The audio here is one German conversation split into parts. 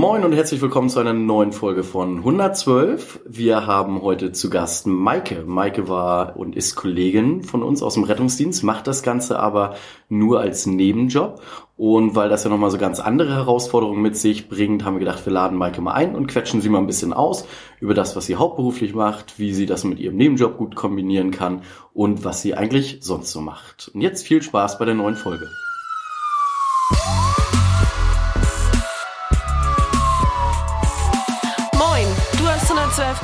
Moin und herzlich willkommen zu einer neuen Folge von 112. Wir haben heute zu Gast Maike. Maike war und ist Kollegin von uns aus dem Rettungsdienst, macht das Ganze aber nur als Nebenjob. Und weil das ja nochmal so ganz andere Herausforderungen mit sich bringt, haben wir gedacht, wir laden Maike mal ein und quetschen sie mal ein bisschen aus über das, was sie hauptberuflich macht, wie sie das mit ihrem Nebenjob gut kombinieren kann und was sie eigentlich sonst so macht. Und jetzt viel Spaß bei der neuen Folge.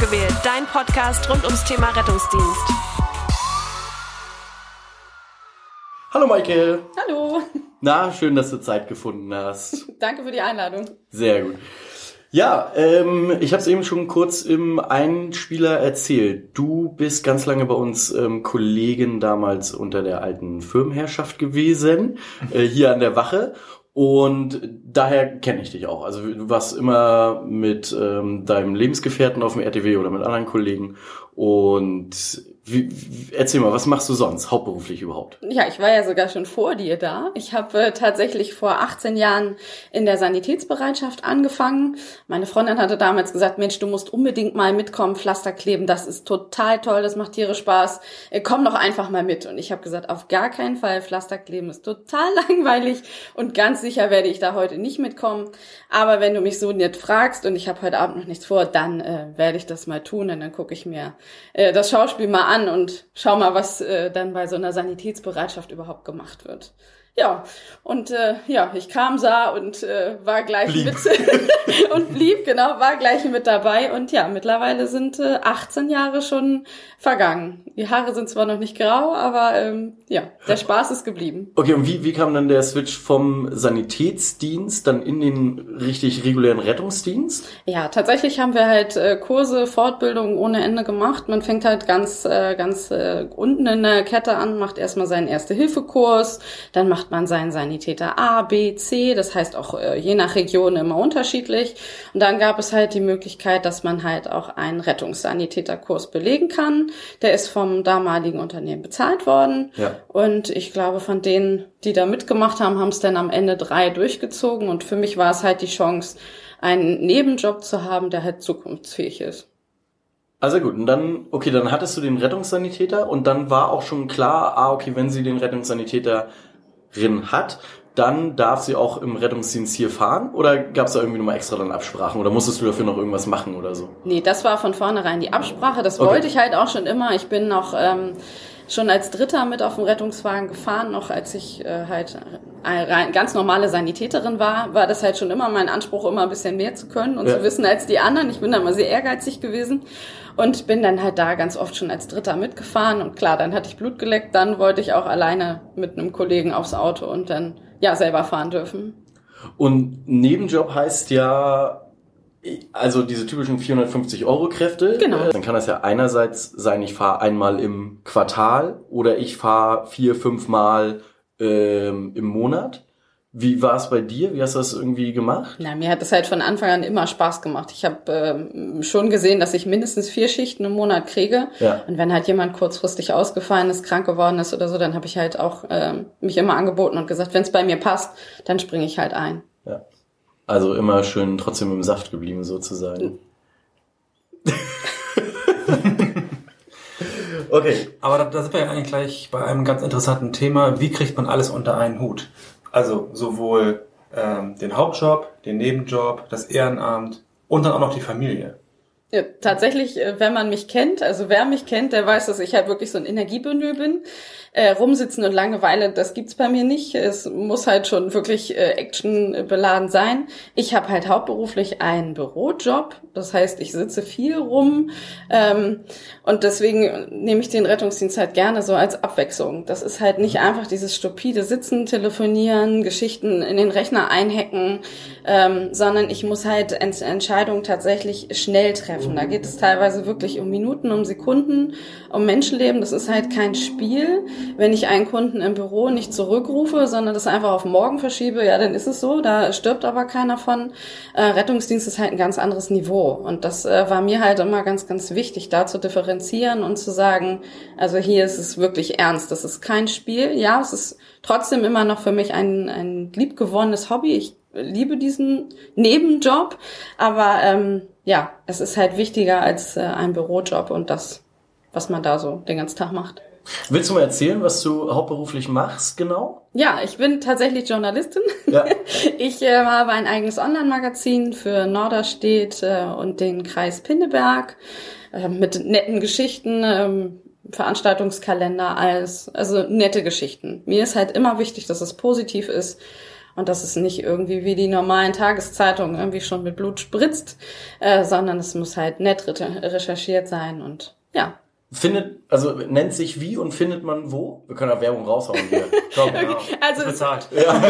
112 gewählt, dein Podcast rund ums Thema Rettungsdienst. Hallo Maike. Hallo. Na, schön, dass du Zeit gefunden hast. Danke für die Einladung. Sehr gut. Ja, ähm, ich habe es eben schon kurz im Einspieler erzählt. Du bist ganz lange bei uns ähm, Kollegin damals unter der alten Firmenherrschaft gewesen, äh, hier an der Wache. Und daher kenne ich dich auch. Also du warst immer mit ähm, deinem Lebensgefährten auf dem RTW oder mit anderen Kollegen. Und wie, erzähl mal, was machst du sonst, hauptberuflich überhaupt? Ja, ich war ja sogar schon vor dir da. Ich habe äh, tatsächlich vor 18 Jahren in der Sanitätsbereitschaft angefangen. Meine Freundin hatte damals gesagt, Mensch, du musst unbedingt mal mitkommen, Pflaster kleben. Das ist total toll, das macht Tiere Spaß. Äh, komm doch einfach mal mit. Und ich habe gesagt, auf gar keinen Fall, Pflaster kleben ist total langweilig und ganz sicher werde ich da heute nicht mitkommen. Aber wenn du mich so nett fragst und ich habe heute Abend noch nichts vor, dann äh, werde ich das mal tun und dann gucke ich mir äh, das Schauspiel mal an und schau mal, was äh, dann bei so einer Sanitätsbereitschaft überhaupt gemacht wird. Ja, und äh, ja, ich kam, sah und äh, war gleich Blieb. mit und blieb, genau, war gleich mit dabei. Und ja, mittlerweile sind äh, 18 Jahre schon vergangen. Die Haare sind zwar noch nicht grau, aber ähm, ja, der Spaß ist geblieben. Okay, und wie, wie kam dann der Switch vom Sanitätsdienst dann in den richtig regulären Rettungsdienst? Ja, tatsächlich haben wir halt äh, Kurse, Fortbildungen ohne Ende gemacht. Man fängt halt ganz, äh, ganz äh, unten in der Kette an, macht erstmal seinen Erste-Hilfe-Kurs, dann macht man seinen Sanitäter A, B, C, das heißt auch äh, je nach Region immer unterschiedlich. Und dann gab es halt die Möglichkeit, dass man halt auch einen Rettungssanitäterkurs belegen kann. Der ist vom damaligen Unternehmen bezahlt worden. Ja. Und ich glaube, von denen, die da mitgemacht haben, haben es dann am Ende drei durchgezogen. Und für mich war es halt die Chance, einen Nebenjob zu haben, der halt zukunftsfähig ist. Also gut, und dann, okay, dann hattest du den Rettungssanitäter und dann war auch schon klar, ah, okay, wenn sie den Rettungssanitäterin hat, dann darf sie auch im Rettungsdienst hier fahren? Oder gab es da irgendwie nochmal extra dann Absprachen? Oder musstest du dafür noch irgendwas machen oder so? Nee, das war von vornherein die Absprache. Das Okay. wollte ich halt auch schon immer. Ich bin noch ähm, schon als Dritter mit auf dem Rettungswagen gefahren, noch als ich äh, halt eine rein- ganz normale Sanitäterin war, war das halt schon immer mein Anspruch, immer ein bisschen mehr zu können und Ja. zu wissen als die anderen. Ich bin da immer sehr ehrgeizig gewesen und bin dann halt da ganz oft schon als Dritter mitgefahren. Und klar, dann hatte ich Blut geleckt, dann wollte ich auch alleine mit einem Kollegen aufs Auto und dann ja selber fahren dürfen. Und Nebenjob heißt ja, also diese typischen 450 Euro Kräfte. Genau. Äh, Dann kann das ja einerseits sein, ich fahre einmal im Quartal oder ich fahre vier, fünf Mal ähm, im Monat. Wie war es bei dir? Wie hast du das irgendwie gemacht? Na, mir hat das halt von Anfang an immer Spaß gemacht. Ich habe ähm, schon gesehen, dass ich mindestens vier Schichten im Monat kriege. Ja. Und wenn halt jemand kurzfristig ausgefallen ist, krank geworden ist oder so, dann habe ich halt auch ähm, mich immer angeboten und gesagt, wenn es bei mir passt, dann springe ich halt ein. Also immer schön trotzdem im Saft geblieben sozusagen. okay. Aber da, da sind wir ja eigentlich gleich bei einem ganz interessanten Thema. Wie kriegt man alles unter einen Hut? Also sowohl ähm, den Hauptjob, den Nebenjob, das Ehrenamt und dann auch noch die Familie. Tatsächlich, äh, wenn man mich kennt, also wer mich kennt, der weiß, dass ich halt wirklich so ein Energiebündel bin. Äh, rumsitzen und Langeweile, das gibt's bei mir nicht. Es muss halt schon wirklich äh, actionbeladen sein. Ich habe halt hauptberuflich einen Bürojob, das heißt, ich sitze viel rum ähm, und deswegen nehme ich den Rettungsdienst halt gerne so als Abwechslung. Das ist halt nicht einfach dieses stupide Sitzen, Telefonieren, Geschichten in den Rechner einhacken, ähm, sondern ich muss halt Ent Entscheidungen tatsächlich schnell treffen. Da geht es teilweise wirklich um Minuten, um Sekunden, um Menschenleben. Das ist halt kein Spiel. Wenn ich einen Kunden im Büro nicht zurückrufe, sondern das einfach auf morgen verschiebe, ja, dann ist es so. Da stirbt aber keiner von. Äh, Rettungsdienst ist halt ein ganz anderes Niveau. Und das äh, war mir halt immer ganz, ganz wichtig, da zu differenzieren und zu sagen, also hier ist es wirklich ernst. Das ist kein Spiel. Ja, es ist trotzdem immer noch für mich ein, ein liebgewonnenes Hobby. Ich liebe diesen Nebenjob, aber ähm, ja, es ist halt wichtiger als äh, ein Bürojob und das, was man da so den ganzen Tag macht. Willst du mal erzählen, was du hauptberuflich machst, genau? Ja, ich bin tatsächlich Journalistin. Ja. Ich äh, habe ein eigenes Online-Magazin für Norderstedt äh, und den Kreis Pinneberg äh, mit netten Geschichten, ähm, Veranstaltungskalender, alles, also nette Geschichten. Mir ist halt immer wichtig, dass es positiv ist und dass es nicht irgendwie wie die normalen Tageszeitungen irgendwie schon mit Blut spritzt, äh, sondern es muss halt nett recherchiert sein und ja, Findet, also nennt sich wie und findet man wo? Wir können da Werbung raushauen hier. Komm, okay. genau. Also, bezahlt. Ja.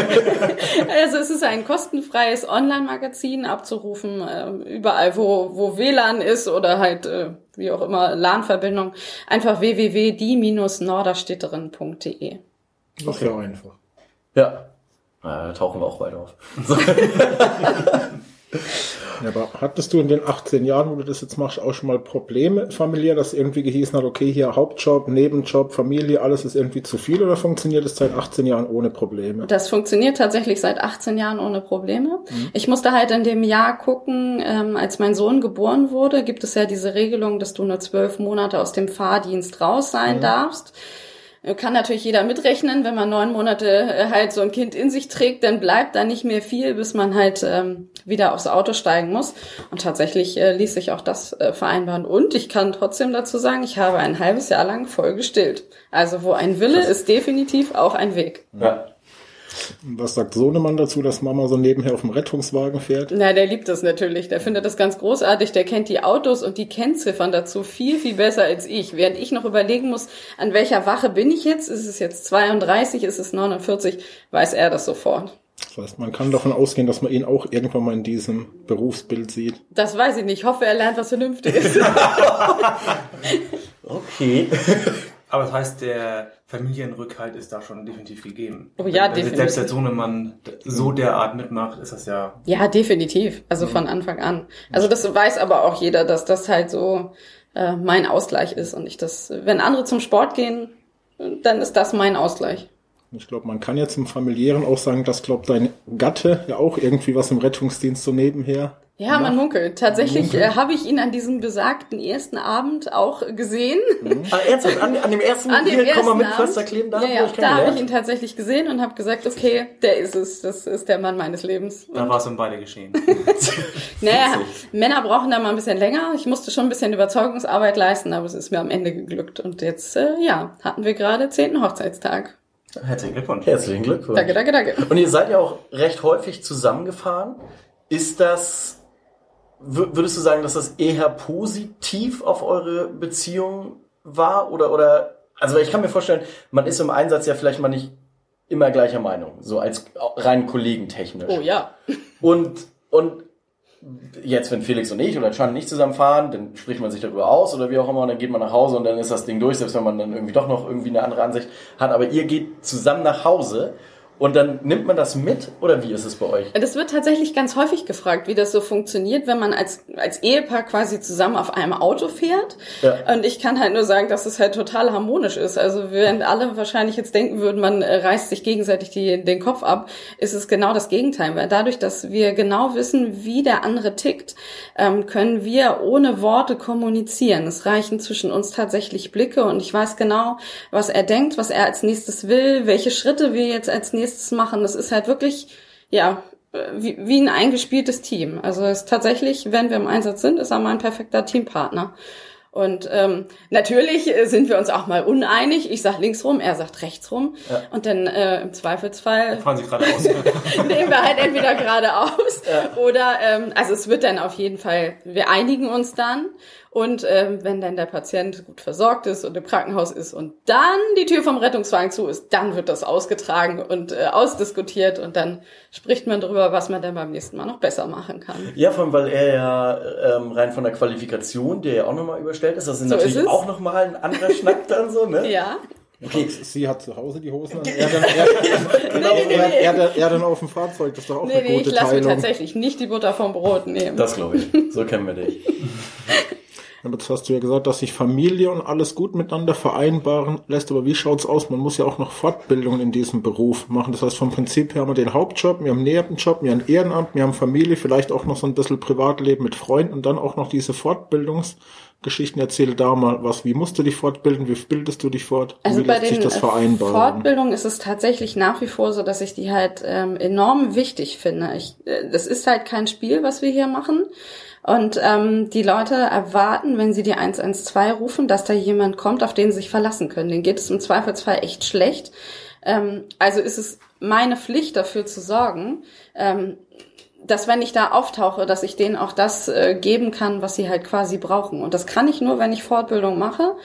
also es ist ein kostenfreies Online-Magazin abzurufen, äh, überall wo, wo WLAN ist oder halt äh, wie auch immer LAN-Verbindung. Einfach www.die-norderstädterin.de. Das ist ja einfach. Ja. Da tauchen wir auch weiter auf. Ja, aber hattest du in den 18 Jahren, wo du das jetzt machst, auch schon mal Probleme familiär, dass irgendwie gehießen hat, okay, hier Hauptjob, Nebenjob, Familie, alles ist irgendwie zu viel oder funktioniert es seit 18 Jahren ohne Probleme? Das funktioniert tatsächlich seit 18 Jahren ohne Probleme. Mhm. Ich musste halt in dem Jahr gucken, ähm, als mein Sohn geboren wurde, gibt es ja diese Regelung, dass du nur zwölf Monate aus dem Fahrdienst raus sein mhm. darfst. Kann natürlich jeder mitrechnen, wenn man neun Monate äh, halt so ein Kind in sich trägt, dann bleibt da nicht mehr viel, bis man halt ähm, wieder aufs Auto steigen muss. Und tatsächlich äh, ließ sich auch das äh, vereinbaren. Und ich kann trotzdem dazu sagen, ich habe ein halbes Jahr lang voll gestillt. Also wo ein Wille ist definitiv auch ein Weg. Ja. Was sagt Sohnemann dazu, dass Mama so nebenher auf dem Rettungswagen fährt? Na, der liebt das natürlich. Der findet das ganz großartig. Der kennt die Autos und die Kennziffern dazu viel, viel besser als ich. Während ich noch überlegen muss, an welcher Wache bin ich jetzt? Ist es jetzt 32? Ist es 49? Weiß er das sofort. Das heißt, man kann davon ausgehen, dass man ihn auch irgendwann mal in diesem Berufsbild sieht. Das weiß ich nicht. Ich hoffe, er lernt was Vernünftiges. okay. Aber das heißt, der Familienrückhalt ist da schon definitiv gegeben. Oh ja, Wenn definitiv. Selbst der Sohnemann so derart mitmacht, ist das ja. Ja, definitiv. Also mhm. von Anfang an. Also das weiß aber auch jeder, dass das halt so äh, mein Ausgleich ist und ich das, wenn andere zum Sport gehen, dann ist das mein Ausgleich. Ich glaube, man kann jetzt im familiären auch sagen, dass, glaubt dein Gatte ja auch irgendwie was im Rettungsdienst so nebenher ja, man munkelt. Tatsächlich äh, habe ich ihn an diesem besagten ersten Abend auch gesehen. Mhm. Ah, ernsthaft? An, an dem ersten an dem ersten komm mal mit Pflaster kleben da? Ja, ja, da habe ich ihn tatsächlich gesehen und habe gesagt, okay, der ist es. Das ist der Mann meines Lebens. Da war es um beide geschehen. naja, Männer brauchen da mal ein bisschen länger. Ich musste schon ein bisschen Überzeugungsarbeit leisten, aber es ist mir am Ende geglückt. Und jetzt, äh, ja, hatten wir gerade zehnten Hochzeitstag. Herzlichen Glückwunsch. Herzlichen Glückwunsch. Danke, danke, danke. Und ihr seid ja auch recht häufig zusammengefahren. Ist das würdest du sagen, dass das eher positiv auf eure Beziehung war oder oder also ich kann mir vorstellen, man ist im Einsatz ja vielleicht mal nicht immer gleicher Meinung, so als rein kollegentechnisch. Oh ja. Und und jetzt, wenn Felix und ich oder Chan nicht zusammenfahren, dann spricht man sich darüber aus oder wie auch immer und dann geht man nach Hause und dann ist das Ding durch, selbst wenn man dann irgendwie doch noch irgendwie eine andere Ansicht hat. Aber ihr geht zusammen nach Hause und dann nimmt man das mit oder wie ist es bei euch? Das wird tatsächlich ganz häufig gefragt, wie das so funktioniert, wenn man als, als Ehepaar quasi zusammen auf einem Auto fährt. Ja. Und ich kann halt nur sagen, dass es halt total harmonisch ist. Also während alle wahrscheinlich jetzt denken würden, man äh, reißt sich gegenseitig die, den Kopf ab, ist es genau das Gegenteil. Weil dadurch, dass wir genau wissen, wie der andere tickt, ähm, können wir ohne Worte kommunizieren. Es reichen zwischen uns tatsächlich Blicke und ich weiß genau, was er denkt, was er als nächstes will, welche Schritte wir jetzt als nächstes nächstes machen. Das ist halt wirklich, ja, wie, wie ein eingespieltes Team. Also es ist tatsächlich, wenn wir im Einsatz sind, ist er mein perfekter Teampartner. Und ähm, natürlich sind wir uns auch mal uneinig. Ich sag links rum, er sagt rechts rum. Ja. Und dann äh, im Zweifelsfall fahren Sie geradeaus. nehmen wir halt entweder geradeaus ja. oder ähm, also es wird dann auf jeden Fall, wir einigen uns dann und ähm, wenn dann der Patient gut versorgt ist und im Krankenhaus ist und dann die Tür vom Rettungswagen zu ist, dann wird das ausgetragen und äh, ausdiskutiert und dann spricht man darüber, was man dann beim nächsten Mal noch besser machen kann. Ja, vor allem, weil er ja ähm, rein von der Qualifikation, der ja auch nochmal überstellt ist, das ist so natürlich ist auch nochmal ein anderer Schnack dann so, ne? Ja. Okay. Sie hat zu Hause die Hosen an. Er dann, er, genau, nee, nee, nee. Er, er, er, dann auf dem Fahrzeug. Das ist doch auch nee, eine gute ich lasse mir tatsächlich nicht die Butter vom Brot nehmen. Das glaube ich. So kennen wir dich. Aber jetzt hast du ja gesagt, dass sich Familie und alles gut miteinander vereinbaren lässt. Aber wie schaut's aus? Man muss ja auch noch Fortbildungen in diesem Beruf machen. Das heißt, vom Prinzip her haben wir den Hauptjob, wir haben einen Nebenjob, wir haben Ehrenamt, wir haben Familie, vielleicht auch noch so ein bisschen Privatleben mit Freunden und dann auch noch diese Fortbildungsgeschichten. Erzähl da mal was. Wie musst du dich fortbilden? Wie bildest du dich fort? Also wie bei lässt sich den das äh, vereinbaren? Fortbildungen ist es tatsächlich nach wie vor so, dass ich die halt ähm, enorm wichtig finde. Ich, äh, das ist halt kein Spiel, was wir hier machen. Und ähm, die Leute erwarten, wenn sie die 112 rufen, dass da jemand kommt, auf den sie sich verlassen können. Den geht es im Zweifelsfall echt schlecht. Ähm, also ist es meine Pflicht, dafür zu sorgen, ähm, dass wenn ich da auftauche, dass ich denen auch das äh, geben kann, was sie halt quasi brauchen. Und das kann ich nur, wenn ich Fortbildung mache.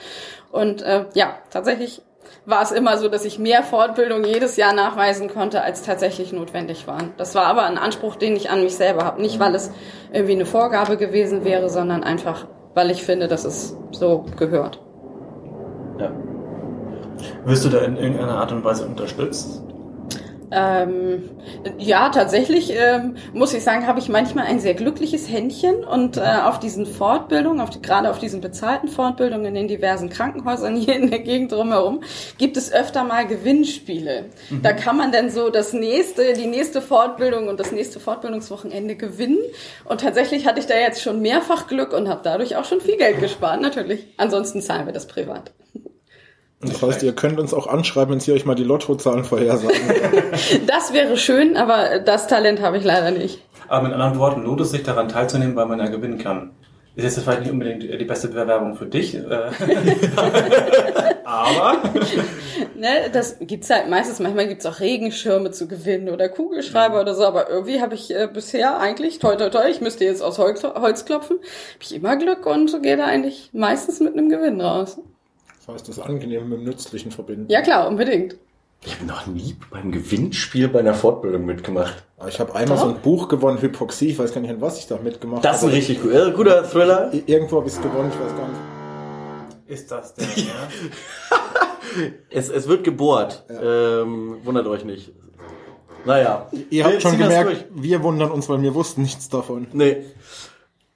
Und äh, ja, tatsächlich war es immer so, dass ich mehr Fortbildung jedes Jahr nachweisen konnte, als tatsächlich notwendig waren. Das war aber ein Anspruch, den ich an mich selber habe. Nicht, weil es irgendwie eine Vorgabe gewesen wäre, sondern einfach, weil ich finde, dass es so gehört. Ja. Wirst du da in irgendeiner Art und Weise unterstützt? Ähm, ja, tatsächlich ähm, muss ich sagen, habe ich manchmal ein sehr glückliches Händchen und äh, auf diesen Fortbildungen, auf die, gerade auf diesen bezahlten Fortbildungen in den diversen Krankenhäusern hier in der Gegend drumherum, gibt es öfter mal Gewinnspiele. Da kann man dann so das nächste, die nächste Fortbildung und das nächste Fortbildungswochenende gewinnen. Und tatsächlich hatte ich da jetzt schon mehrfach Glück und habe dadurch auch schon viel Geld gespart, natürlich. Ansonsten zahlen wir das privat. Das heißt, ihr könnt uns auch anschreiben, wenn sie euch mal die Lottozahlen vorhersagen. Das wäre schön, aber das Talent habe ich leider nicht. Aber mit anderen Worten, lohnt es sich daran teilzunehmen, weil man ja gewinnen kann. Ist jetzt vielleicht nicht unbedingt die beste Bewerbung für dich. äh, Aber Ne, das gibt's halt meistens, manchmal gibt's auch Regenschirme zu gewinnen oder Kugelschreiber oder so, aber irgendwie habe ich äh, bisher eigentlich, toi toi toi, ich müsste jetzt aus Holz, Holz klopfen, habe ich immer Glück und gehe da eigentlich meistens mit einem Gewinn raus. Das heißt, das Angenehme mit dem Nützlichen verbinden. Ja klar, unbedingt. Ich habe noch nie beim Gewinnspiel bei einer Fortbildung mitgemacht. Aber Ich habe einmal so ein Buch gewonnen, Hypoxie, ich weiß gar nicht, an was ich da mitgemacht Das ist ein habe. richtig gut, äh, guter Thriller. Irgendwo habe ich es gewonnen, ich weiß gar nicht. ist das der? Ja? Es, es wird gebohrt. Ähm, wundert euch nicht. Naja. Ihr habt schon gemerkt, wir wundern uns, weil wir wussten nichts davon. Nee.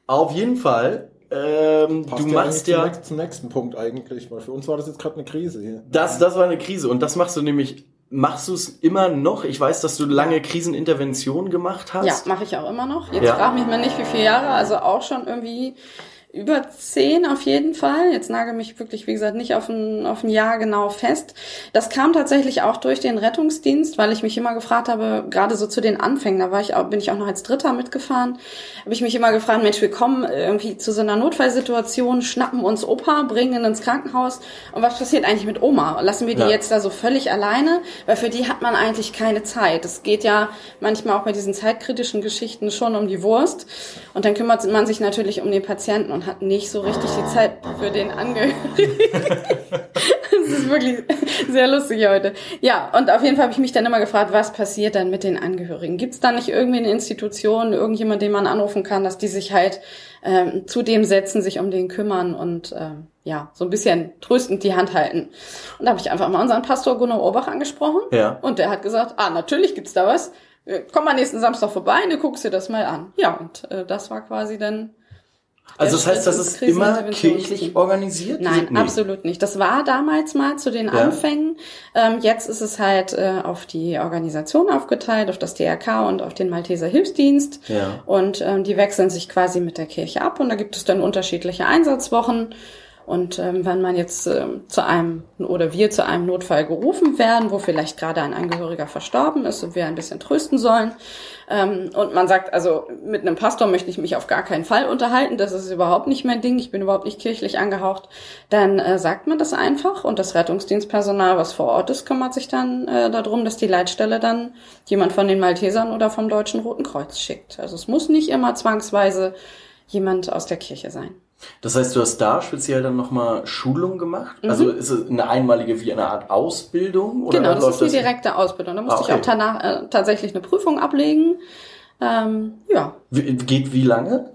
Auf jeden Fall. Ähm, Passt du ja machst zum ja. nächsten- zum nächsten Punkt eigentlich, weil für uns war das jetzt gerade eine Krise hier. Das, das war eine Krise. Und das machst du nämlich. Machst du es immer noch? Ich weiß, dass du lange Krisenintervention gemacht hast. Ja, mache ich auch immer noch. Jetzt Ja. frag mich mal nicht, wie viele Jahre, also auch schon irgendwie über zehn auf jeden Fall. Jetzt nagel mich wirklich, wie gesagt, nicht auf ein, auf ein Jahr genau fest. Das kam tatsächlich auch durch den Rettungsdienst, weil ich mich immer gefragt habe, gerade so zu den Anfängen, da war ich auch, bin ich auch noch als Dritter mitgefahren, habe ich mich immer gefragt, Mensch, wir kommen irgendwie zu so einer Notfallsituation, schnappen uns Opa, bringen ihn ins Krankenhaus und was passiert eigentlich mit Oma? Lassen wir die Ja. jetzt da so völlig alleine? Weil für die hat man eigentlich keine Zeit. Es geht ja manchmal auch bei diesen zeitkritischen Geschichten schon um die Wurst. Und dann kümmert man sich natürlich um den Patienten und hat nicht so richtig die Zeit für den Angehörigen. das ist wirklich sehr lustig heute. Ja, und auf jeden Fall habe ich mich dann immer gefragt, was passiert dann mit den Angehörigen? Gibt es da nicht irgendwie eine Institution, irgendjemand, den man anrufen kann, dass die sich halt ähm, zu dem setzen, sich um den kümmern und ähm, ja, so ein bisschen tröstend die Hand halten. Und da habe ich einfach mal unseren Pastor Gunnar Orbach angesprochen. Ja. Und der hat gesagt, ah, natürlich gibt's da was. Äh, Komm mal nächsten Samstag vorbei und du guckst dir das mal an. Ja, und äh, das war quasi dann Also das heißt, das ins ist immer kirchlich organisiert? Nein, Nee. absolut nicht. Das war damals mal zu den Ja. Anfängen. Ähm, jetzt ist es halt äh, auf die Organisation aufgeteilt, auf das DRK und auf den Malteser Hilfsdienst. Ja. Und ähm, die wechseln sich quasi mit der Kirche ab und da gibt es dann unterschiedliche Einsatzwochen. Und ähm, wenn man jetzt ähm, zu einem oder wir zu einem Notfall gerufen werden, wo vielleicht gerade ein Angehöriger verstorben ist und wir ein bisschen trösten sollen, ähm, und man sagt, also mit einem Pastor möchte ich mich auf gar keinen Fall unterhalten, das ist überhaupt nicht mein Ding, ich bin überhaupt nicht kirchlich angehaucht, dann äh, sagt man das einfach und das Rettungsdienstpersonal, was vor Ort ist, kümmert sich dann äh, darum, dass die Leitstelle dann jemand von den Maltesern oder vom Deutschen Roten Kreuz schickt. Also es muss nicht immer zwangsweise jemand aus der Kirche sein. Das heißt, du hast da speziell dann nochmal Schulung gemacht? Also ist es eine einmalige wie eine Art Ausbildung? Oder Mhm. genau, das läuft ist die direkte Ausbildung. Da musste Ah, okay. ich auch danach, äh, tatsächlich eine Prüfung ablegen. Ähm, ja, Wie- Geht wie lange?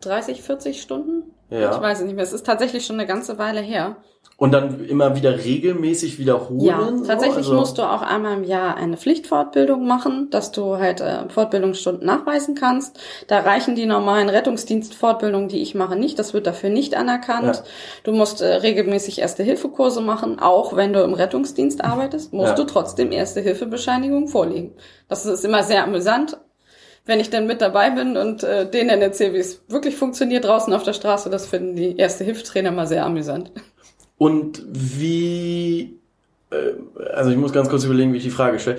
30, 40 Stunden. Ja. Ich weiß es nicht mehr. Es ist tatsächlich schon eine ganze Weile her. Und dann immer wieder regelmäßig wiederholen? Ja, tatsächlich Also- musst du auch einmal im Jahr eine Pflichtfortbildung machen, dass du halt äh, Fortbildungsstunden nachweisen kannst. Da reichen die normalen Rettungsdienstfortbildungen, die ich mache, nicht. Das wird dafür nicht anerkannt. Ja. Du musst äh, regelmäßig Erste-Hilfe-Kurse machen. Auch wenn du im Rettungsdienst arbeitest, musst Ja. du trotzdem Erste-Hilfe-Bescheinigung vorlegen. Das ist immer sehr amüsant. Wenn ich dann mit dabei bin und äh, denen erzähle, wie es wirklich funktioniert draußen auf der Straße, das finden die Erste-Hilfe-Trainer mal sehr amüsant. Und wie, äh, also ich muss ganz kurz überlegen, wie ich die Frage stelle.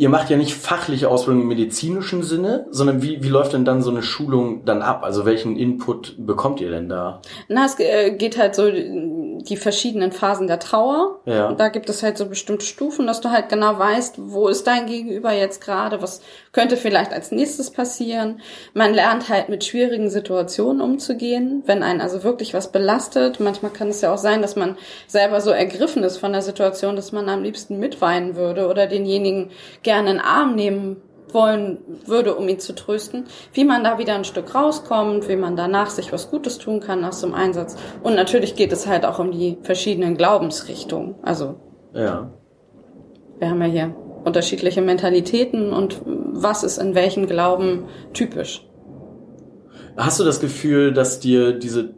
Ihr macht ja nicht fachliche Ausbildung im medizinischen Sinne, sondern wie, wie läuft denn dann so eine Schulung dann ab? Also welchen Input bekommt ihr denn da? Na, es äh, geht halt so die verschiedenen Phasen der Trauer. Ja. Und da gibt es halt so bestimmte Stufen, dass du halt genau weißt, wo ist dein Gegenüber jetzt gerade, was könnte vielleicht als nächstes passieren. Man lernt halt mit schwierigen Situationen umzugehen, wenn einen also wirklich was belastet. Manchmal kann es ja auch sein, dass man selber so ergriffen ist von der Situation, dass man am liebsten mitweinen würde oder denjenigen gerne in den Arm nehmen wollen würde, um ihn zu trösten, wie man da wieder ein Stück rauskommt, wie man danach sich was Gutes tun kann so einem Einsatz. Und natürlich geht es halt auch um die verschiedenen Glaubensrichtungen. Also Ja. wir haben ja hier unterschiedliche Mentalitäten und was ist in welchem Glauben typisch. Hast du das Gefühl, dass dir diese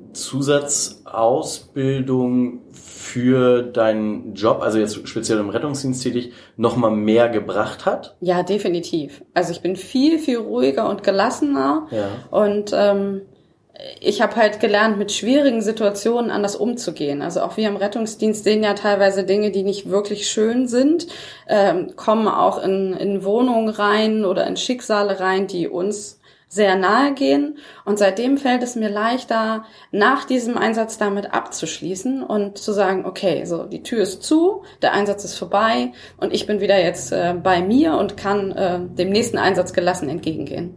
Zusatzausbildung für deinen Job, also jetzt speziell im Rettungsdienst tätig, nochmal mehr gebracht hat? Ja, definitiv. Also ich bin viel, viel ruhiger und gelassener. Ja. Und ähm, ich habe halt gelernt, mit schwierigen Situationen anders umzugehen. Also auch wir im Rettungsdienst sehen ja teilweise Dinge, die nicht wirklich schön sind, ähm, kommen auch in, in Wohnungen rein oder in Schicksale rein, die uns sehr nahe gehen. Und seitdem fällt es mir leichter, nach diesem Einsatz damit abzuschließen und zu sagen, okay, so die Tür ist zu, der Einsatz ist vorbei und ich bin wieder jetzt äh, bei mir und kann äh, dem nächsten Einsatz gelassen entgegengehen.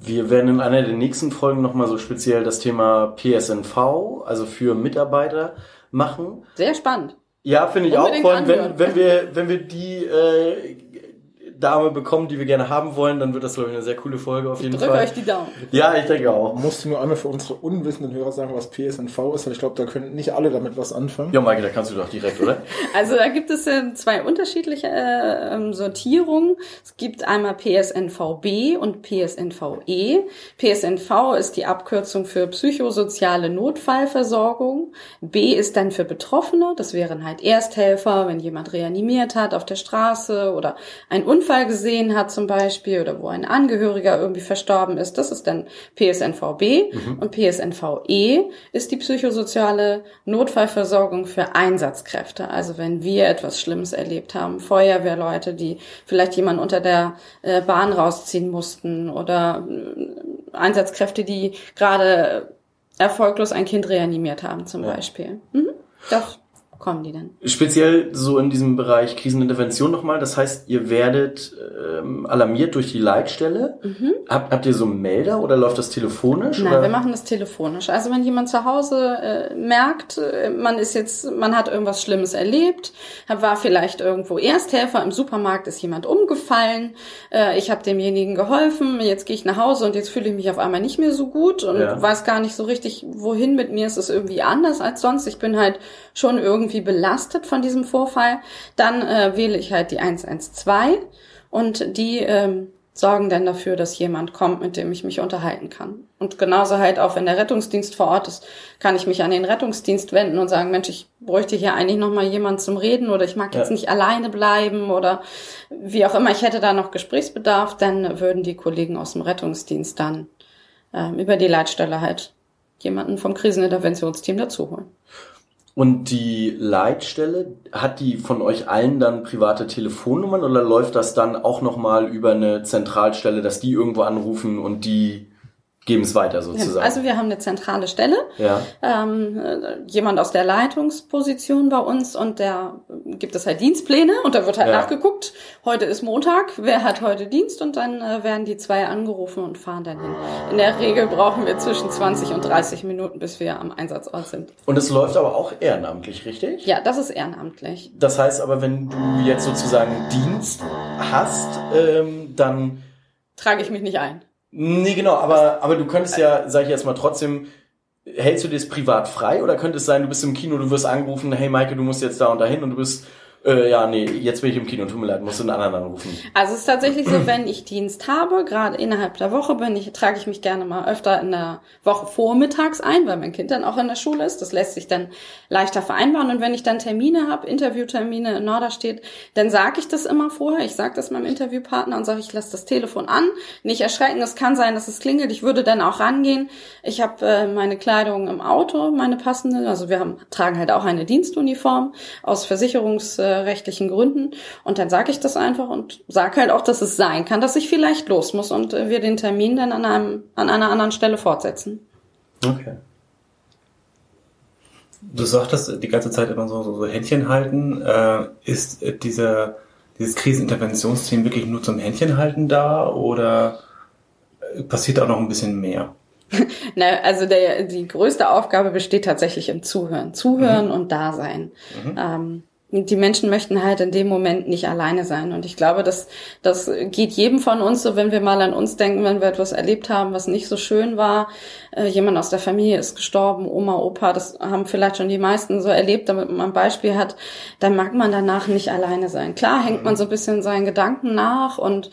Wir werden in einer der nächsten Folgen nochmal so speziell das Thema PSNV, also für Mitarbeiter, machen. Sehr spannend. Ja, finde ich Unbedingt auch. Vor allem, wenn, wenn wir, wenn wir die äh, Dame bekommen, die wir gerne haben wollen, dann wird das, glaube ich, eine sehr coole Folge auf jeden Drücke Fall. euch die Daumen. Ja, ich denke auch. Musst du nur einmal für unsere unwissenden Hörer sagen, was PSNV ist, weil ich glaube, da können nicht alle damit was anfangen. Ja, Maike, da kannst du doch direkt, oder? Also da gibt es äh, zwei unterschiedliche äh, ähm, Sortierungen. Es gibt einmal PSNVB und PSNVE. PSNV ist die Abkürzung für psychosoziale Notfallversorgung. B ist dann für Betroffene. Das wären halt Ersthelfer, wenn jemand reanimiert hat auf der Straße oder einen Unfall gesehen hat zum Beispiel oder wo ein Angehöriger irgendwie verstorben ist. Das ist dann PSNVB. Und PSNVE ist die psychosoziale Notfallversorgung für Einsatzkräfte. Also wenn wir etwas Schlimmes erlebt haben, Feuerwehrleute, die vielleicht jemanden unter der äh, Bahn rausziehen mussten oder äh, Einsatzkräfte, die gerade erfolglos ein Kind reanimiert haben zum Ja. Beispiel. Mhm. Doch, kommen die dann. Speziell so in diesem Bereich Krisenintervention nochmal. Das heißt, ihr werdet ähm, alarmiert durch die Leitstelle. Habt, habt ihr so einen Melder oder läuft das telefonisch? Mhm. Nein, oder? wir machen das telefonisch. Also wenn jemand zu Hause äh, merkt, äh, man ist jetzt, man hat irgendwas Schlimmes erlebt, war vielleicht irgendwo Ersthelfer im Supermarkt, ist jemand umgefallen, äh, ich habe demjenigen geholfen, jetzt gehe ich nach Hause und jetzt fühle ich mich auf einmal nicht mehr so gut und Ja. weiß gar nicht so richtig, wohin mit mir. Es ist irgendwie anders als sonst. Ich bin halt schon irgendwie belastet von diesem Vorfall. Dann äh, wähle ich halt die 112 und die ähm, sorgen dann dafür, dass jemand kommt, mit dem ich mich unterhalten kann. Und genauso halt auch, wenn der Rettungsdienst vor Ort ist, kann ich mich an den Rettungsdienst wenden und sagen, Mensch, ich bräuchte hier eigentlich noch mal jemand zum Reden oder ich mag jetzt Ja. nicht alleine bleiben oder wie auch immer, ich hätte da noch Gesprächsbedarf, dann würden die Kollegen aus dem Rettungsdienst dann ähm, über die Leitstelle halt jemanden vom Kriseninterventionsteam dazuholen. Und die Leitstelle, hat die von euch allen dann private Telefonnummern oder läuft das dann auch nochmal über eine Zentralstelle, dass die irgendwo anrufen und die geben es weiter sozusagen? Also wir haben eine zentrale Stelle, ja. ähm, äh, jemand aus der Leitungsposition bei uns und der äh, gibt es halt Dienstpläne und da wird halt Ja. nachgeguckt, heute ist Montag, wer hat heute Dienst und dann äh, werden die zwei angerufen und fahren dann hin. In der Regel brauchen wir zwischen 20 und 30 Minuten, bis wir am Einsatzort sind. Und es läuft aber auch ehrenamtlich, richtig? Ja, das ist ehrenamtlich. Das heißt aber, wenn du jetzt sozusagen Dienst hast, ähm, dann Trage ich mich nicht ein. Nee, genau, aber, aber du könntest ja, sag ich jetzt mal, trotzdem, hältst du das privat frei oder könnte es sein, du bist im Kino, du wirst angerufen, hey Maike, du musst jetzt da und dahin und du bist äh, ja, nee, jetzt bin ich im Kino, tut mir leid, musst du einen anderen anrufen. Also es ist tatsächlich so, wenn ich Dienst habe, gerade innerhalb der Woche bin ich, trage ich mich gerne mal öfter in der Woche vormittags ein, weil mein Kind dann auch in der Schule ist. Das lässt sich dann leichter vereinbaren. Und wenn ich dann Termine habe, Interviewtermine in Norderstedt, dann sage ich das immer vorher. Ich sage das meinem Interviewpartner und sage, ich lasse das Telefon an. Nicht erschrecken, es kann sein, dass es klingelt. Ich würde dann auch rangehen. Ich habe äh, meine Kleidung im Auto, meine passende. Also wir haben, tragen halt auch eine Dienstuniform aus Versicherungs äh, rechtlichen Gründen. Und dann sage ich das einfach und sage halt auch, dass es sein kann, dass ich vielleicht los muss und äh, wir den Termin dann an, einem, an einer anderen Stelle fortsetzen. Okay. Du sagtest die ganze Zeit immer so, so, so Händchen halten. Äh, ist dieser, dieses Kriseninterventionsteam wirklich nur zum Händchen halten da oder äh, passiert auch noch ein bisschen mehr? Na, also der, die größte Aufgabe besteht tatsächlich im Zuhören. Zuhören mhm. und Dasein. Mhm. Ähm, die Menschen möchten halt in dem Moment nicht alleine sein. Und ich glaube, das, das geht jedem von uns so, wenn wir mal an uns denken, wenn wir etwas erlebt haben, was nicht so schön war. Äh, jemand aus der Familie ist gestorben, Oma, Opa, das haben vielleicht schon die meisten so erlebt, damit man ein Beispiel hat. Dann mag man danach nicht alleine sein. Klar hängt man so ein bisschen seinen Gedanken nach und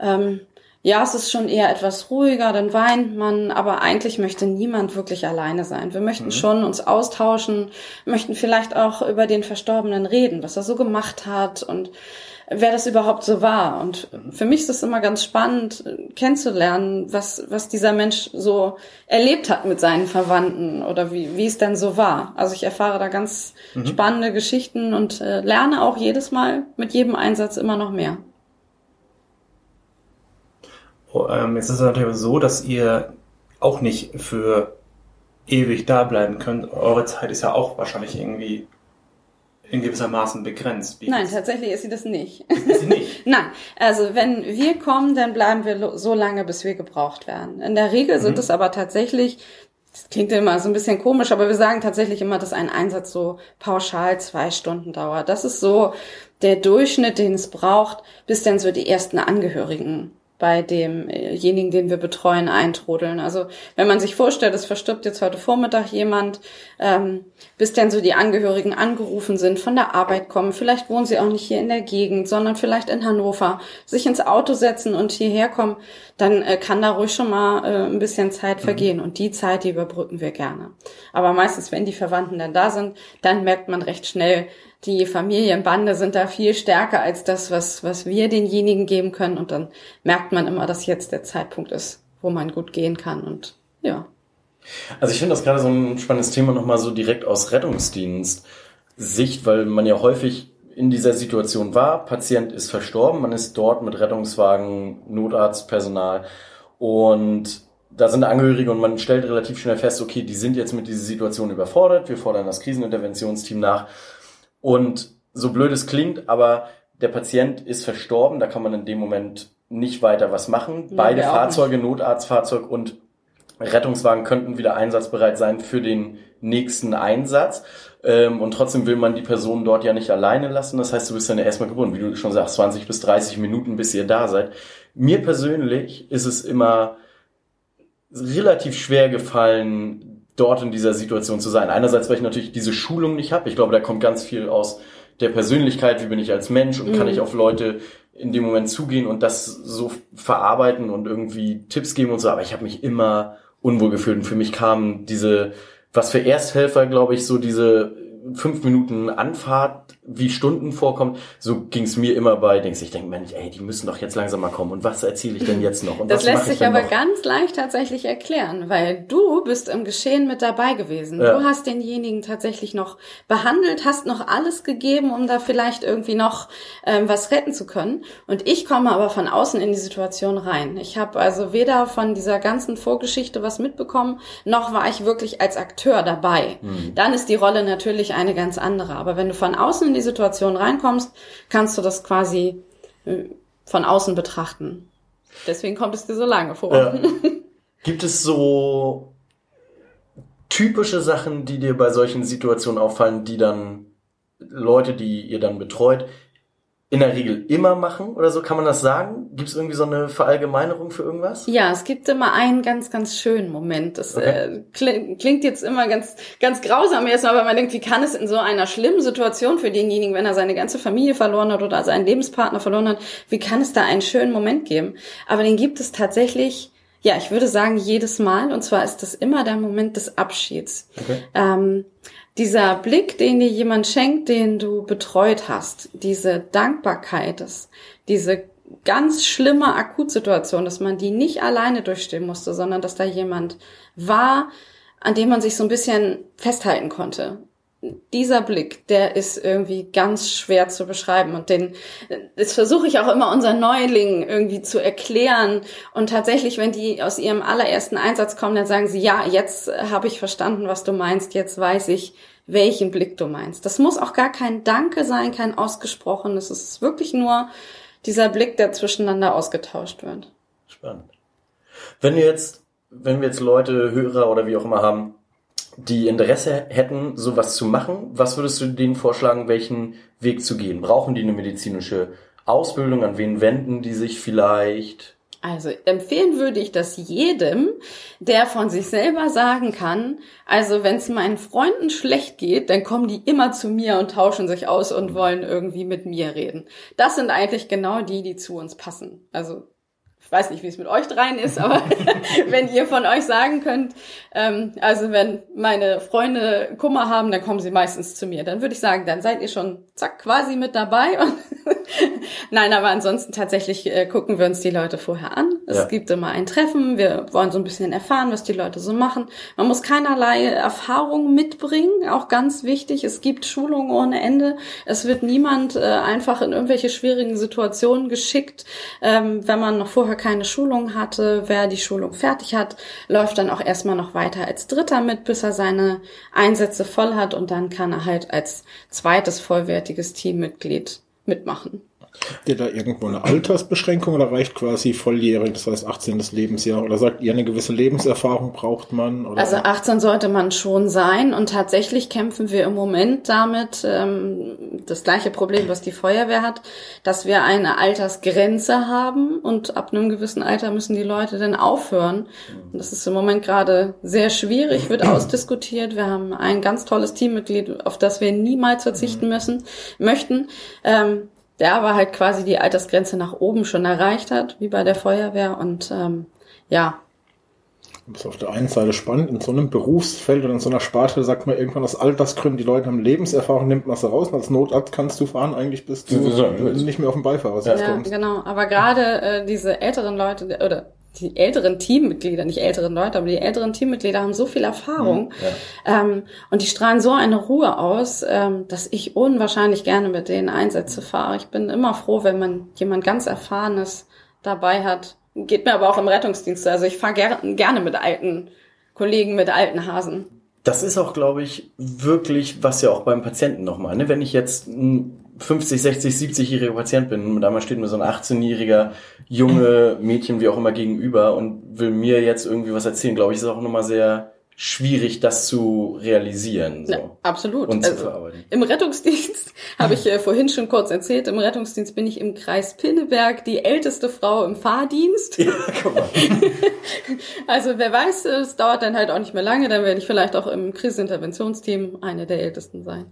ähm, ja, es ist schon eher etwas ruhiger, dann weint man, aber eigentlich möchte niemand wirklich alleine sein. Wir möchten mhm. schon uns austauschen, möchten vielleicht auch über den Verstorbenen reden, was er so gemacht hat und wer das überhaupt so war. Und für mich ist es immer ganz spannend, kennenzulernen, was, was dieser Mensch so erlebt hat mit seinen Verwandten oder wie, wie es denn so war. Also ich erfahre da ganz mhm. spannende Geschichten und äh, lerne auch jedes Mal mit jedem Einsatz immer noch mehr. Ähm, jetzt ist es natürlich so, dass ihr auch nicht für ewig da bleiben könnt. Eure Zeit ist ja auch wahrscheinlich irgendwie in gewissermaßen begrenzt. Wie Nein, tatsächlich ist sie das nicht. Ist sie nicht? Nein, also wenn wir kommen, dann bleiben wir so lange, bis wir gebraucht werden. In der Regel mhm. sind es aber tatsächlich, das klingt immer so ein bisschen komisch, aber wir sagen tatsächlich immer, dass ein Einsatz so pauschal zwei Stunden dauert. Das ist so der Durchschnitt, den es braucht, bis dann so die ersten Angehörigen bei demjenigen, den wir betreuen, eintrudeln. Also wenn man sich vorstellt, es verstirbt jetzt heute Vormittag jemand, ähm, bis dann so die Angehörigen angerufen sind, von der Arbeit kommen, vielleicht wohnen sie auch nicht hier in der Gegend, sondern vielleicht in Hannover, sich ins Auto setzen und hierher kommen, dann äh, kann da ruhig schon mal äh, ein bisschen Zeit mhm. vergehen. Und die Zeit, die überbrücken wir gerne. Aber meistens, wenn die Verwandten dann da sind, dann merkt man recht schnell, die Familienbande sind da viel stärker als das, was, was wir denjenigen geben können. Und dann merkt man immer, dass jetzt der Zeitpunkt ist, wo man gut gehen kann. Und ja. Also ich finde das gerade so ein spannendes Thema nochmal so direkt aus Rettungsdienst Sicht, weil man ja häufig in dieser Situation war, Patient ist verstorben, man ist dort mit Rettungswagen, Notarztpersonal und da sind Angehörige und man stellt relativ schnell fest, okay, die sind jetzt mit dieser Situation überfordert, wir fordern das Kriseninterventionsteam nach und so blöd es klingt, aber der Patient ist verstorben, da kann man in dem Moment nicht weiter was machen. Ja, Beide Fahrzeuge, Notarztfahrzeug und Rettungswagen könnten wieder einsatzbereit sein für den nächsten Einsatz. Ähm, und trotzdem will man die Person dort ja nicht alleine lassen. Das heißt, du bist dann erstmal gebunden, wie du schon sagst, 20 bis 30 Minuten, bis ihr da seid. Mir persönlich ist es immer relativ schwer gefallen, dort in dieser Situation zu sein. Einerseits, weil ich natürlich diese Schulung nicht habe. Ich glaube, da kommt ganz viel aus der Persönlichkeit, wie bin ich als Mensch und mhm. kann ich auf Leute in dem Moment zugehen und das so verarbeiten und irgendwie Tipps geben und so. Aber ich habe mich immer unwohl gefühlt und für mich kamen diese, was für Ersthelfer, glaube ich, so diese fünf Minuten Anfahrt wie Stunden vorkommt, so ging es mir immer bei Dings. Ich denke, Mensch, ey, die müssen doch jetzt langsam mal kommen. Und was erzähle ich denn jetzt noch? Und das lässt sich aber noch? ganz leicht tatsächlich erklären, weil du bist im Geschehen mit dabei gewesen. Ja. Du hast denjenigen tatsächlich noch behandelt, hast noch alles gegeben, um da vielleicht irgendwie noch ähm, was retten zu können. Und ich komme aber von außen in die Situation rein. Ich habe also weder von dieser ganzen Vorgeschichte was mitbekommen, noch war ich wirklich als Akteur dabei. Mhm. Dann ist die Rolle natürlich eine ganz andere. Aber wenn du von außen in die Situation reinkommst, kannst du das quasi äh, von außen betrachten. Deswegen kommt es dir so lange vor. Ja. Gibt es so typische Sachen, die dir bei solchen Situationen auffallen, die dann Leute, die ihr dann betreut, in der Regel immer machen oder so? Kann man das sagen? Gibt es irgendwie so eine Verallgemeinerung für irgendwas? Ja, es gibt immer einen ganz, ganz schönen Moment. Das Okay. äh, klingt, klingt jetzt immer ganz, ganz grausam erstmal, aber man denkt, wie kann es in so einer schlimmen Situation für denjenigen, wenn er seine ganze Familie verloren hat oder seinen Lebenspartner verloren hat, wie kann es da einen schönen Moment geben? Aber den gibt es tatsächlich, ja, ich würde sagen, jedes Mal. Und zwar ist das immer der Moment des Abschieds. Ähm, dieser Blick, den dir jemand schenkt, den du betreut hast, diese Dankbarkeit, das, diese ganz schlimme Akutsituation, dass man die nicht alleine durchstehen musste, sondern dass da jemand war, an dem man sich so ein bisschen festhalten konnte. Dieser Blick, der ist irgendwie ganz schwer zu beschreiben und den, das versuche ich auch immer unseren Neulingen irgendwie zu erklären und tatsächlich, wenn die aus ihrem allerersten Einsatz kommen, dann sagen sie, ja, jetzt habe ich verstanden, was du meinst, jetzt weiß ich, welchen Blick du meinst. Das muss auch gar kein Danke sein, kein ausgesprochenes, es ist wirklich nur dieser Blick, der zwischeneinander ausgetauscht wird. Spannend. Wenn wir jetzt, wenn wir jetzt Leute, Hörer oder wie auch immer haben, die Interesse hätten, sowas zu machen, was würdest du denen vorschlagen, welchen Weg zu gehen? Brauchen die eine medizinische Ausbildung? An wen wenden die sich vielleicht? Also empfehlen würde ich das jedem, der von sich selber sagen kann, also wenn es meinen Freunden schlecht geht, dann kommen die immer zu mir und tauschen sich aus und wollen irgendwie mit mir reden. Das sind eigentlich genau die, die zu uns passen. Also ich weiß nicht, wie es mit euch dreien ist, aber wenn ihr von euch sagen könnt, ähm, also wenn meine Freunde Kummer haben, dann kommen sie meistens zu mir. Dann würde ich sagen, dann seid ihr schon zack quasi mit dabei. Und Nein, aber ansonsten tatsächlich äh, gucken wir uns die Leute vorher an. Es Ja. gibt immer ein Treffen. Wir wollen so ein bisschen erfahren, was die Leute so machen. Man muss keinerlei Erfahrung mitbringen, auch ganz wichtig. Es gibt Schulungen ohne Ende. Es wird niemand äh, einfach in irgendwelche schwierigen Situationen geschickt, ähm, wenn man noch vorher keine Schulung hatte. Wer die Schulung fertig hat, läuft dann auch erstmal noch weiter als Dritter mit, bis er seine Einsätze voll hat und dann kann er halt als zweites vollwertiges Teammitglied mitmachen. Habt ihr da irgendwo eine Altersbeschränkung oder reicht quasi volljährig, das heißt 18. Lebensjahr? Oder sagt ihr, eine gewisse Lebenserfahrung braucht man? Oder? Also 18 sollte man schon sein und tatsächlich kämpfen wir im Moment damit, ähm, das gleiche Problem, was die Feuerwehr hat, dass wir eine Altersgrenze haben und ab einem gewissen Alter müssen die Leute dann aufhören. Und das ist im Moment gerade sehr schwierig, wird ausdiskutiert. Wir haben ein ganz tolles Teammitglied, auf das wir niemals verzichten müssen, möchten. Ähm, der aber halt quasi die Altersgrenze nach oben schon erreicht hat, wie bei der Feuerwehr. Und ähm, ja, Das ist auf der einen Seite spannend, in so einem Berufsfeld oder in so einer Sparte sagt man irgendwann aus Altersgründen, die Leute haben Lebenserfahrung, nimmt man sie raus und als Notarzt kannst du fahren, eigentlich bist du nicht mehr auf dem Beifahrersitz Ja, kommst. genau. Aber gerade äh, diese älteren Leute oder die älteren Teammitglieder, nicht älteren Leute, aber die älteren Teammitglieder haben so viel Erfahrung ähm, und die strahlen so eine Ruhe aus, ähm, dass ich unwahrscheinlich gerne mit denen Einsätze fahre. Ich bin immer froh, wenn man jemand ganz Erfahrenes dabei hat. Geht mir aber auch im Rettungsdienst. Also ich fahre ger gerne mit alten Kollegen, mit alten Hasen. Das ist auch, glaube ich, wirklich, was ja auch beim Patienten nochmal, ne? Wenn ich jetzt ein 50, 60, 70-jähriger Patient bin und einmal steht mir so ein 18-jähriger junge Mädchen, wie auch immer, gegenüber und will mir jetzt irgendwie was erzählen, glaube ich, ist auch nochmal sehr schwierig, das zu realisieren. So. Ja, absolut. Und zu Also, verarbeiten. Im Rettungsdienst, habe ich äh, vorhin schon kurz erzählt, im Rettungsdienst bin ich im Kreis Pinneberg die älteste Frau im Fahrdienst. Ja, guck mal. Also wer weiß, es dauert dann halt auch nicht mehr lange, dann werde ich vielleicht auch im Kriseninterventionsteam eine der ältesten sein.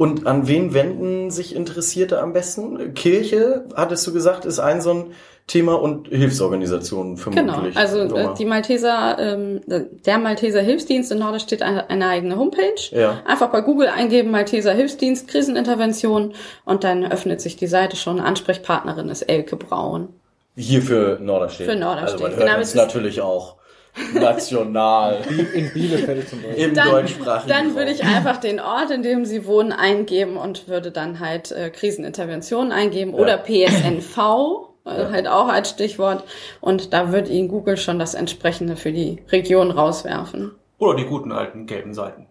Und an wen wenden sich Interessierte am besten? Kirche, hattest du gesagt, ist ein so ein Thema und Hilfsorganisationen Genau, vermutlich. also äh, die Malteser, ähm, der Malteser Hilfsdienst in Norderstedt eine, eine eigene Homepage. Ja. Einfach bei Google eingeben, Malteser Hilfsdienst, Krisenintervention und dann öffnet sich die Seite schon. Ansprechpartnerin ist Elke Braun. Hier für Norderstedt. Für Norderstedt, Also man hört genau, uns natürlich auch national In Bielefeld zum Beispiel. im Dann, deutschsprachigen dann würde ich einfach den Ort, in dem sie wohnen, eingeben und würde dann halt äh, Krisenintervention eingeben oder PSNV, äh, halt auch als Stichwort. Und da wird Ihnen Google schon das entsprechende für die Region rauswerfen. Oder die guten alten gelben Seiten.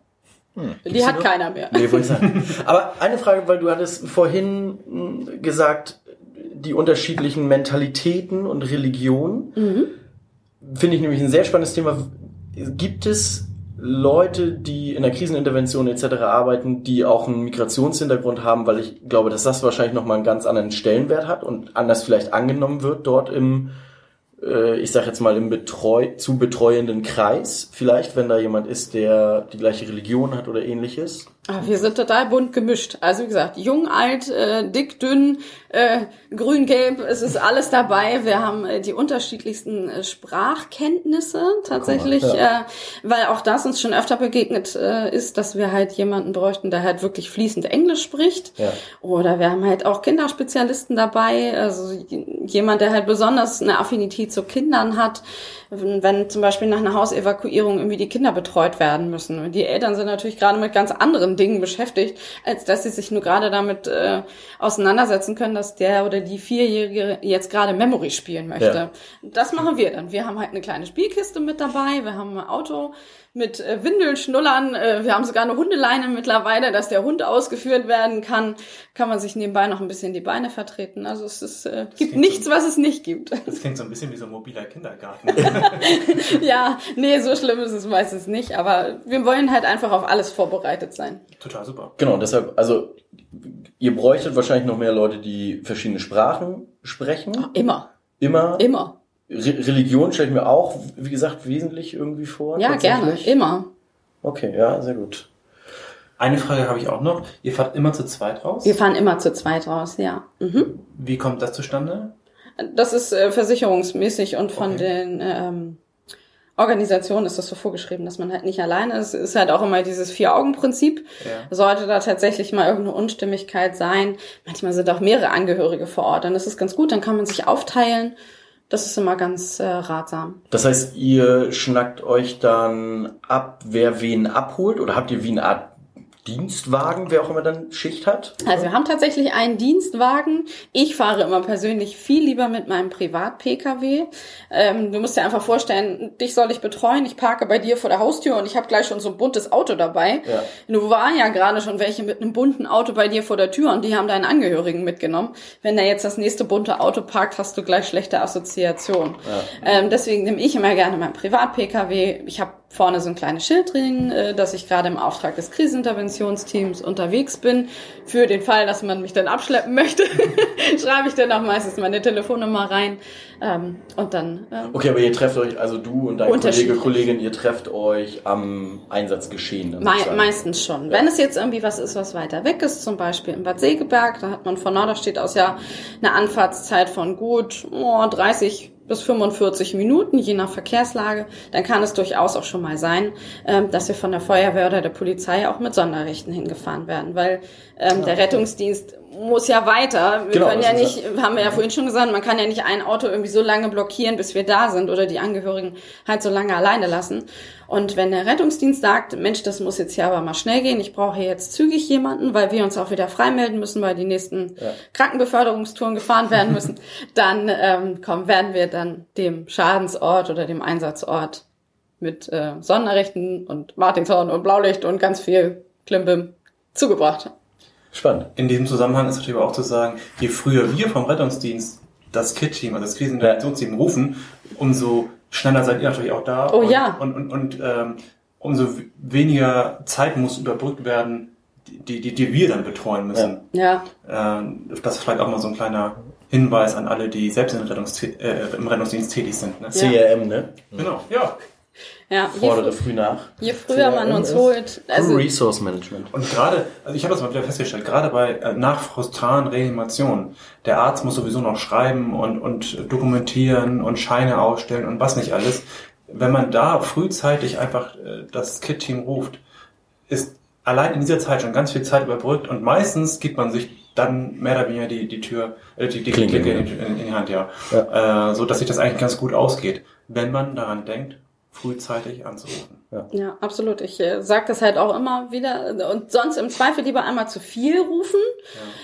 Die hat keiner mehr. Nee, wollte ich sagen. Aber eine Frage, weil du hattest vorhin mh, gesagt, die unterschiedlichen Mentalitäten und Religionen. Mhm. Finde ich nämlich ein sehr spannendes Thema. Gibt es Leute, die in der Krisenintervention etc. arbeiten, die auch einen Migrationshintergrund haben, weil ich glaube, dass das wahrscheinlich nochmal einen ganz anderen Stellenwert hat und anders vielleicht angenommen wird dort im, äh, ich sag jetzt mal, im Betreu zu betreuenden Kreis. Vielleicht, wenn da jemand ist, der die gleiche Religion hat oder ähnliches. Ah, wir sind total bunt gemischt. Also wie gesagt, jung, alt, äh, dick, dünn, äh, grün, gelb, es ist alles dabei. Wir haben äh, die unterschiedlichsten äh, Sprachkenntnisse tatsächlich, mal, äh, weil auch das uns schon öfter begegnet äh, ist, dass wir halt jemanden bräuchten, der halt wirklich fließend Englisch spricht. Ja. Oder wir haben halt auch Kinderspezialisten dabei, also jemand, der halt besonders eine Affinität zu Kindern hat. Wenn, wenn zum Beispiel nach einer Hausevakuierung irgendwie die Kinder betreut werden müssen. Und die Eltern sind natürlich gerade mit ganz anderen Dingen beschäftigt, als dass sie sich nur gerade damit äh, auseinandersetzen können, dass der oder die Vierjährige jetzt gerade Memory spielen möchte. Ja. Das machen wir dann. Wir haben halt eine kleine Spielkiste mit dabei, wir haben ein Auto mit äh, Windelschnullern, äh, wir haben sogar eine Hundeleine mittlerweile, dass der Hund ausgeführt werden kann. Kann man sich nebenbei noch ein bisschen die Beine vertreten. Also es ist, äh, gibt nichts, so- was es nicht gibt. Das klingt so ein bisschen wie so ein mobiler Kindergarten. ja, nee, so schlimm ist es meistens nicht, aber wir wollen halt einfach auf alles vorbereitet sein. Total super. Genau, deshalb, also ihr bräuchtet wahrscheinlich noch mehr Leute, die verschiedene Sprachen sprechen. Immer, Immer. immer. Re Religion stelle ich mir auch, wie gesagt, wesentlich irgendwie vor. Ja, gerne, immer. Okay, ja, sehr gut. Eine Frage habe ich auch noch. Ihr fahrt immer zu zweit raus? Wir fahren immer zu zweit raus, ja. Mhm. Wie kommt das zustande? Das ist äh, versicherungsmäßig und von Okay. den ähm, Organisationen ist das so vorgeschrieben, dass man halt nicht alleine ist. Es ist halt auch immer dieses Vier-Augen-Prinzip. Ja. Sollte da tatsächlich mal irgendeine Unstimmigkeit sein. Manchmal sind auch mehrere Angehörige vor Ort. Dann ist es ganz gut, dann kann man sich aufteilen. Das ist immer ganz äh, ratsam. Das heißt, ihr schnackt euch dann ab, wer wen abholt oder habt ihr wie eine Art Dienstwagen, wer auch immer dann Schicht hat? Also wir haben tatsächlich einen Dienstwagen. Ich fahre immer persönlich viel lieber mit meinem Privat-Pkw. Ähm, du musst dir einfach vorstellen, dich soll ich betreuen. Ich parke bei dir vor der Haustür und ich habe gleich schon so ein buntes Auto dabei. Ja. Du waren ja gerade schon welche mit einem bunten Auto bei dir vor der Tür und die haben deinen Angehörigen mitgenommen. Wenn da jetzt das nächste bunte Auto parkt, hast du gleich schlechte Assoziationen. Ähm, deswegen nehme ich immer gerne meinen Privat-Pkw. Ich habe vorne so ein kleines Schild drin, äh, dass ich gerade im Auftrag des Kriseninterventionsteams unterwegs bin. Für den Fall, dass man mich dann abschleppen möchte, schreibe ich dann auch meistens meine Telefonnummer rein. Ähm, und dann äh, Okay, aber ihr trefft euch, also du und dein Kollege. Kollegin, ihr trefft euch am Einsatzgeschehen. dann Me sozusagen. meistens schon. Wenn es jetzt irgendwie was ist, was weiter weg ist, zum Beispiel in Bad Segeberg, da hat man von Norderstedt aus ja eine Anfahrtszeit von gut oh, 30 bis 45 Minuten, je nach Verkehrslage, dann kann es durchaus auch schon mal sein, ähm, dass wir von der Feuerwehr oder der Polizei auch mit Sonderrechten hingefahren werden, weil ähm, der Rettungsdienst muss ja weiter. Wir Genau, können ja das ist nicht, haben wir ja vorhin schon gesagt, man kann ja nicht ein Auto irgendwie so lange blockieren, bis wir da sind oder die Angehörigen halt so lange alleine lassen. Und wenn der Rettungsdienst sagt, Mensch, das muss jetzt hier aber mal schnell gehen, ich brauche hier jetzt zügig jemanden, weil wir uns auch wieder freimelden müssen, weil die nächsten Krankenbeförderungstouren gefahren werden müssen, dann ähm, kommen, werden wir dann dem Schadensort oder dem Einsatzort mit äh, Sonderrechten und Martinshorn und Blaulicht und ganz viel Klimbim zugebracht. Spannend. In diesem Zusammenhang ist natürlich auch zu sagen, je früher wir vom Rettungsdienst das KIT-Team, also das Kriseninterventionsteam rufen, umso schneller seid ihr natürlich auch da. Oh und, ja. Und, und, und ähm, umso weniger Zeit muss überbrückt werden, die, die, die wir dann betreuen müssen. Ja, Ähm, das ist vielleicht auch mal so ein kleiner Hinweis an alle, die selbst in Rettungs äh, im Rettungsdienst tätig sind. Ne? CRM, ne? Genau, ja. Ja. Je, Fordere fr früh nach. je früher man uns holt, also Resource Management. Und gerade, also ich habe das mal wieder festgestellt, gerade bei äh, nach frustralen Reanimationen, der Arzt muss sowieso noch schreiben und, und dokumentieren und Scheine ausstellen und was nicht alles. Wenn man da frühzeitig einfach äh, das KIT-Team ruft, ist allein in dieser Zeit schon ganz viel Zeit überbrückt und meistens gibt man sich dann mehr oder weniger die, die Tür, äh, die, die Klinke, Klinke in, die- in, in die Hand, ja. Äh, so dass sich das eigentlich ganz gut ausgeht, wenn man daran denkt, frühzeitig anzurufen. Ja, absolut. Ich äh, sage das halt auch immer wieder und sonst im Zweifel lieber einmal zu viel rufen,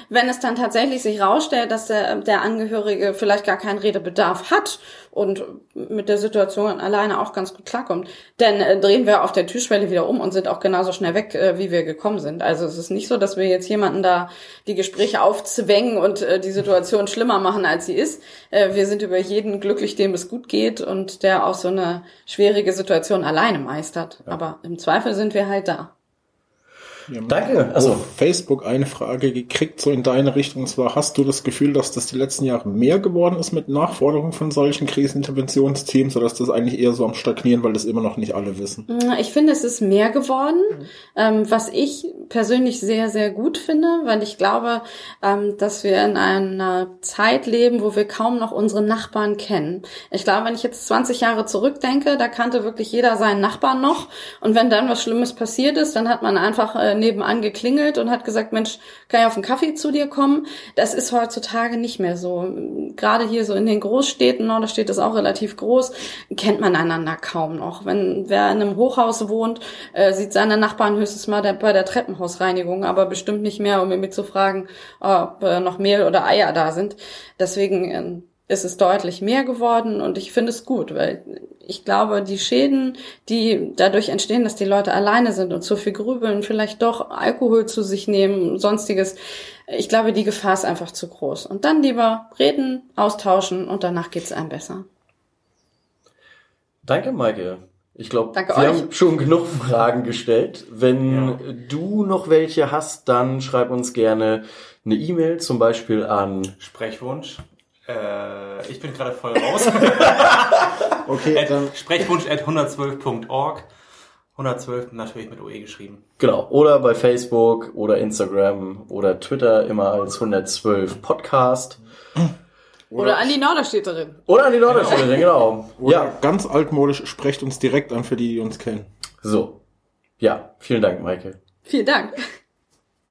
wenn es dann tatsächlich sich rausstellt, dass der, der Angehörige vielleicht gar keinen Redebedarf hat und mit der Situation alleine auch ganz gut klarkommt. Dann äh, drehen wir auf der Türschwelle wieder um und sind auch genauso schnell weg, äh, wie wir gekommen sind. Also es ist nicht so, dass wir jetzt jemanden da die Gespräche aufzwängen und äh, die Situation schlimmer machen, als sie ist. Äh, wir sind über jeden glücklich, dem es gut geht und der auch so eine schwierige Situation alleine meistert. Hat. Aber im Zweifel sind wir halt da. Wir haben Danke. Also, Facebook eine Frage gekriegt, so in deine Richtung. Und zwar, hast du das Gefühl, dass das die letzten Jahre mehr geworden ist mit Nachforderungen von solchen Kriseninterventionsteams oder ist das eigentlich eher so am Stagnieren, weil das immer noch nicht alle wissen? Ich finde, es ist mehr geworden, ähm, was ich persönlich sehr, sehr gut finde, weil ich glaube, ähm, dass wir in einer Zeit leben, wo wir kaum noch unsere Nachbarn kennen. Ich glaube, wenn ich jetzt 20 Jahre zurückdenke, da kannte wirklich jeder seinen Nachbarn noch. Und wenn dann was Schlimmes passiert ist, dann hat man einfach äh, nebenan geklingelt und hat gesagt, Mensch, kann ich auf einen Kaffee zu dir kommen? Das ist heutzutage nicht mehr so. Gerade hier so in den Großstädten, Norderstedt ist auch relativ groß, kennt man einander kaum noch. Wenn wer in einem Hochhaus wohnt, äh, sieht seine Nachbarn höchstens mal bei der Treppenhausreinigung, aber bestimmt nicht mehr, um mir zu fragen, ob äh, noch Mehl oder Eier da sind. Deswegen äh, ist es deutlich mehr geworden und ich finde es gut, weil ich glaube, die Schäden, die dadurch entstehen, dass die Leute alleine sind und zu viel grübeln, vielleicht doch Alkohol zu sich nehmen, sonstiges, ich glaube, die Gefahr ist einfach zu groß. Und dann lieber reden, austauschen und danach geht's einem besser. danke, Maike. Ich glaube, wir haben schon genug Fragen gestellt. Wenn Ja. du noch welche hast, dann schreib uns gerne eine E-Mail, zum Beispiel an Sprechwunsch. Äh, ich bin gerade voll raus. Okay, dann at Sprechwunsch at 112.org. 112 natürlich mit OE geschrieben. Genau, oder bei Facebook oder Instagram oder Twitter immer als 112 Podcast. Oder, an die Norderstädterin. Oder an die Norderstädterin, genau. oder Ja, ganz altmodisch, sprecht uns direkt an für die, die uns kennen. so. Ja, vielen Dank, Maike. Vielen Dank.